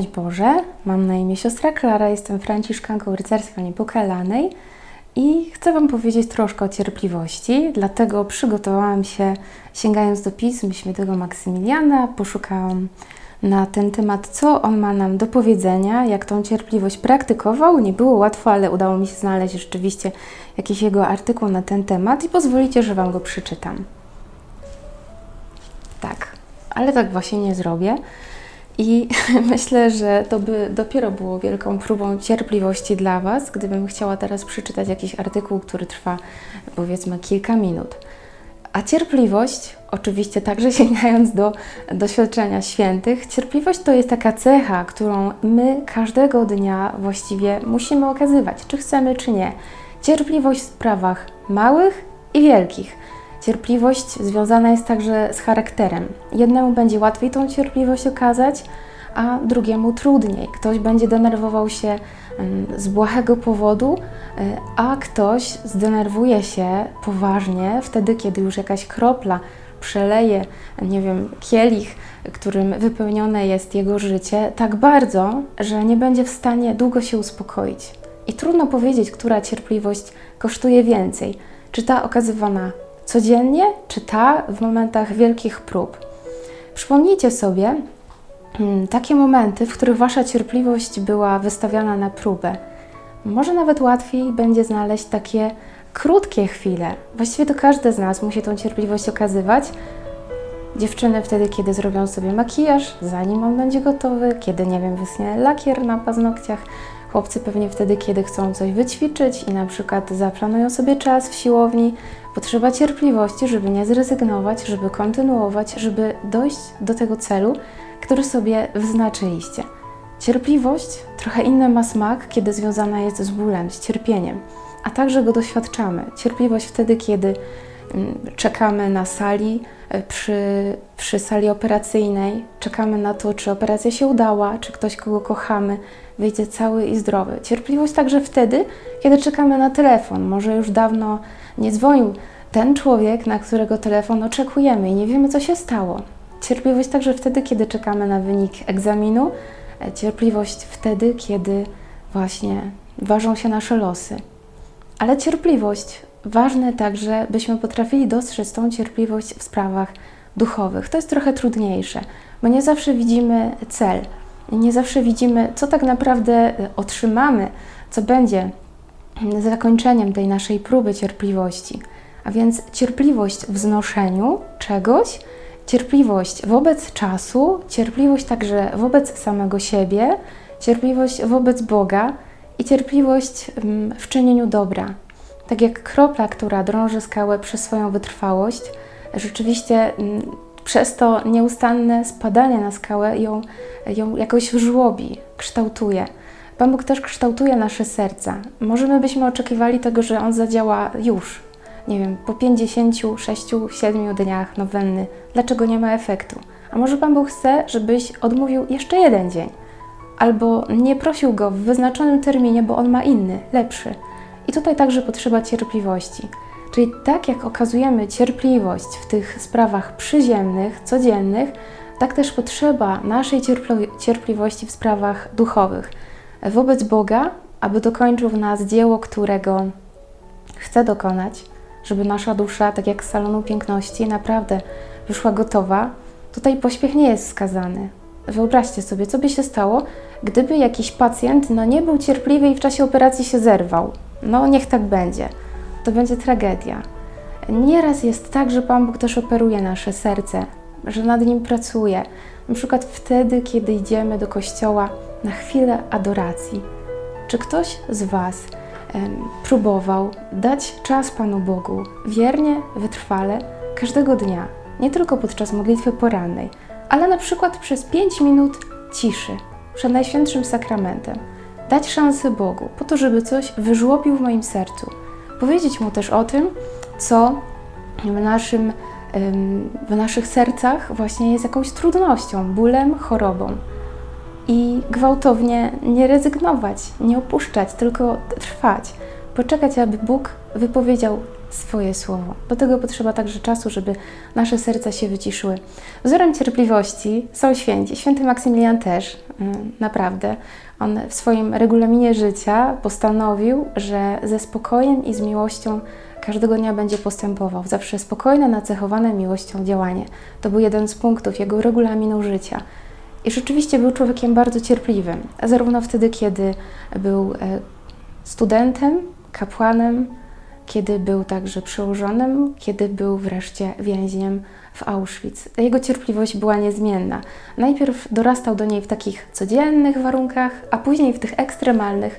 Boże, mam na imię siostra Klara, jestem franciszkanką rycerstwa niepokalanej i chcę Wam powiedzieć troszkę o cierpliwości, dlatego przygotowałam się sięgając do pism świętego Maksymiliana, poszukałam na ten temat, co on ma nam do powiedzenia, jak tą cierpliwość praktykował. Nie było łatwo, ale udało mi się znaleźć rzeczywiście jakiś jego artykuł na ten temat i pozwolicie, że Wam go przeczytam. Tak, ale tak właśnie nie zrobię. I myślę, że to by dopiero było wielką próbą cierpliwości dla Was, gdybym chciała teraz przeczytać jakiś artykuł, który trwa powiedzmy kilka minut. A cierpliwość, oczywiście także sięgając do doświadczenia świętych, cierpliwość to jest taka cecha, którą my każdego dnia właściwie musimy okazywać, czy chcemy, czy nie. Cierpliwość w sprawach małych i wielkich. Cierpliwość związana jest także z charakterem. Jednemu będzie łatwiej tą cierpliwość okazać, a drugiemu trudniej. Ktoś będzie denerwował się z błahego powodu, e, a ktoś zdenerwuje się poważnie wtedy, kiedy już jakaś kropla przeleje, nie wiem, kielich, którym wypełnione jest jego życie, tak bardzo, że nie będzie w stanie długo się uspokoić. I trudno powiedzieć, która cierpliwość kosztuje więcej. Czy ta okazywana codziennie, czy ta w momentach wielkich prób. Przypomnijcie sobie hmm, takie momenty, w których Wasza cierpliwość była wystawiana na próbę. Może nawet łatwiej będzie znaleźć takie krótkie chwile. Właściwie to każdy z nas musi tą cierpliwość okazywać. Dziewczyny wtedy, kiedy zrobią sobie makijaż, zanim on będzie gotowy, kiedy, nie wiem, wysnie lakier na paznokciach, Chłopcy pewnie wtedy, kiedy chcą coś wyćwiczyć i na przykład zaplanują sobie czas w siłowni, potrzeba cierpliwości, żeby nie zrezygnować, żeby kontynuować, żeby dojść do tego celu, który sobie wyznaczyliście. Cierpliwość trochę inny ma smak, kiedy związana jest z bólem, z cierpieniem, a także go doświadczamy. Cierpliwość wtedy, kiedy mm, czekamy na sali, przy, przy sali operacyjnej, czekamy na to, czy operacja się udała, czy ktoś, kogo kochamy, wyjdzie cały i zdrowy. Cierpliwość także wtedy, kiedy czekamy na telefon. Może już dawno nie dzwonił ten człowiek, na którego telefon oczekujemy i nie wiemy, co się stało. Cierpliwość także wtedy, kiedy czekamy na wynik egzaminu. E, cierpliwość wtedy, kiedy właśnie ważą się nasze losy. Ale cierpliwość ważne także, byśmy potrafili dostrzec tą cierpliwość w sprawach duchowych. To jest trochę trudniejsze, bo nie zawsze widzimy cel nie zawsze widzimy, co tak naprawdę e, otrzymamy, co będzie zakończeniem tej naszej próby cierpliwości. A więc cierpliwość w znoszeniu czegoś, cierpliwość wobec czasu, cierpliwość także wobec samego siebie, cierpliwość wobec Boga i cierpliwość mm, w czynieniu dobra. Tak jak kropla, która drąży skałę przez swoją wytrwałość, rzeczywiście mm, przez to nieustanne spadanie na skałę ją, ją jakoś żłobi, kształtuje. Pan Bóg też kształtuje nasze serca. Może my byśmy oczekiwali tego, że On zadziała już, nie wiem, po 50, 6, 7 dniach nowenny. Dlaczego nie ma efektu? A może Pan Bóg chce, żebyś odmówił jeszcze jeden dzień? Albo nie prosił Go w wyznaczonym terminie, bo On ma inny, lepszy. I tutaj także potrzeba cierpliwości. Czyli tak jak okazujemy cierpliwość w tych sprawach przyziemnych, codziennych, tak też potrzeba naszej cierpliwości w sprawach duchowych wobec Boga, aby dokończył w nas dzieło, którego chce dokonać, żeby nasza dusza, tak jak z salonu piękności, naprawdę wyszła gotowa. Tutaj pośpiech nie jest skazany. Wyobraźcie sobie, co by się stało, gdyby jakiś pacjent no, nie był cierpliwy i w czasie operacji się zerwał. No, niech tak będzie to będzie tragedia. Nieraz jest tak, że Pan Bóg też operuje nasze serce, że nad nim pracuje. Na przykład wtedy, kiedy idziemy do kościoła na chwilę adoracji. Czy ktoś z Was próbował dać czas Panu Bogu wiernie, wytrwale, każdego dnia, nie tylko podczas modlitwy porannej, ale na przykład przez 5 minut ciszy przed Najświętszym Sakramentem. Dać szansę Bogu po to, żeby coś wyżłopił w moim sercu, powiedzieć mu też o tym, co w, naszym, w naszych sercach właśnie jest jakąś trudnością, bólem, chorobą. I gwałtownie nie rezygnować, nie opuszczać, tylko trwać. Poczekać, aby Bóg wypowiedział swoje słowo. Do tego potrzeba także czasu, żeby nasze serca się wyciszyły. Wzorem cierpliwości są święci. Święty Maksymilian też, mm, naprawdę. On w swoim regulaminie życia postanowił, że ze spokojem i z miłością każdego dnia będzie postępował. Zawsze spokojne, nacechowane miłością działanie. To był jeden z punktów jego regulaminu życia. I rzeczywiście był człowiekiem bardzo cierpliwym, zarówno wtedy, kiedy był e, studentem, kapłanem, kiedy był także przełożonym, kiedy był wreszcie więźniem w Auschwitz. Jego cierpliwość była niezmienna. Najpierw dorastał do niej w takich codziennych warunkach, a później w tych ekstremalnych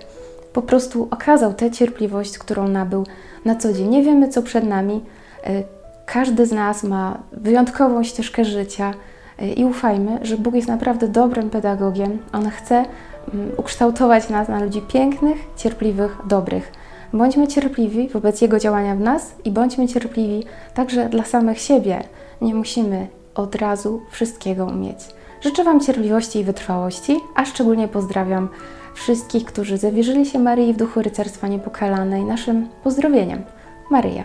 po prostu okazał tę cierpliwość, którą nabył na co dzień. Nie wiemy, co przed nami. E, każdy z nas ma wyjątkową ścieżkę życia e, i ufajmy, że Bóg jest naprawdę dobrym pedagogiem. On chce mm, ukształtować nas na ludzi pięknych, cierpliwych, dobrych. Bądźmy cierpliwi wobec Jego działania w nas i bądźmy cierpliwi także dla samych siebie. Nie musimy od razu wszystkiego umieć. Życzę Wam cierpliwości i wytrwałości, a szczególnie pozdrawiam wszystkich, którzy zawierzyli się Maryi w duchu rycerstwa niepokalanej naszym pozdrowieniem. Maryja.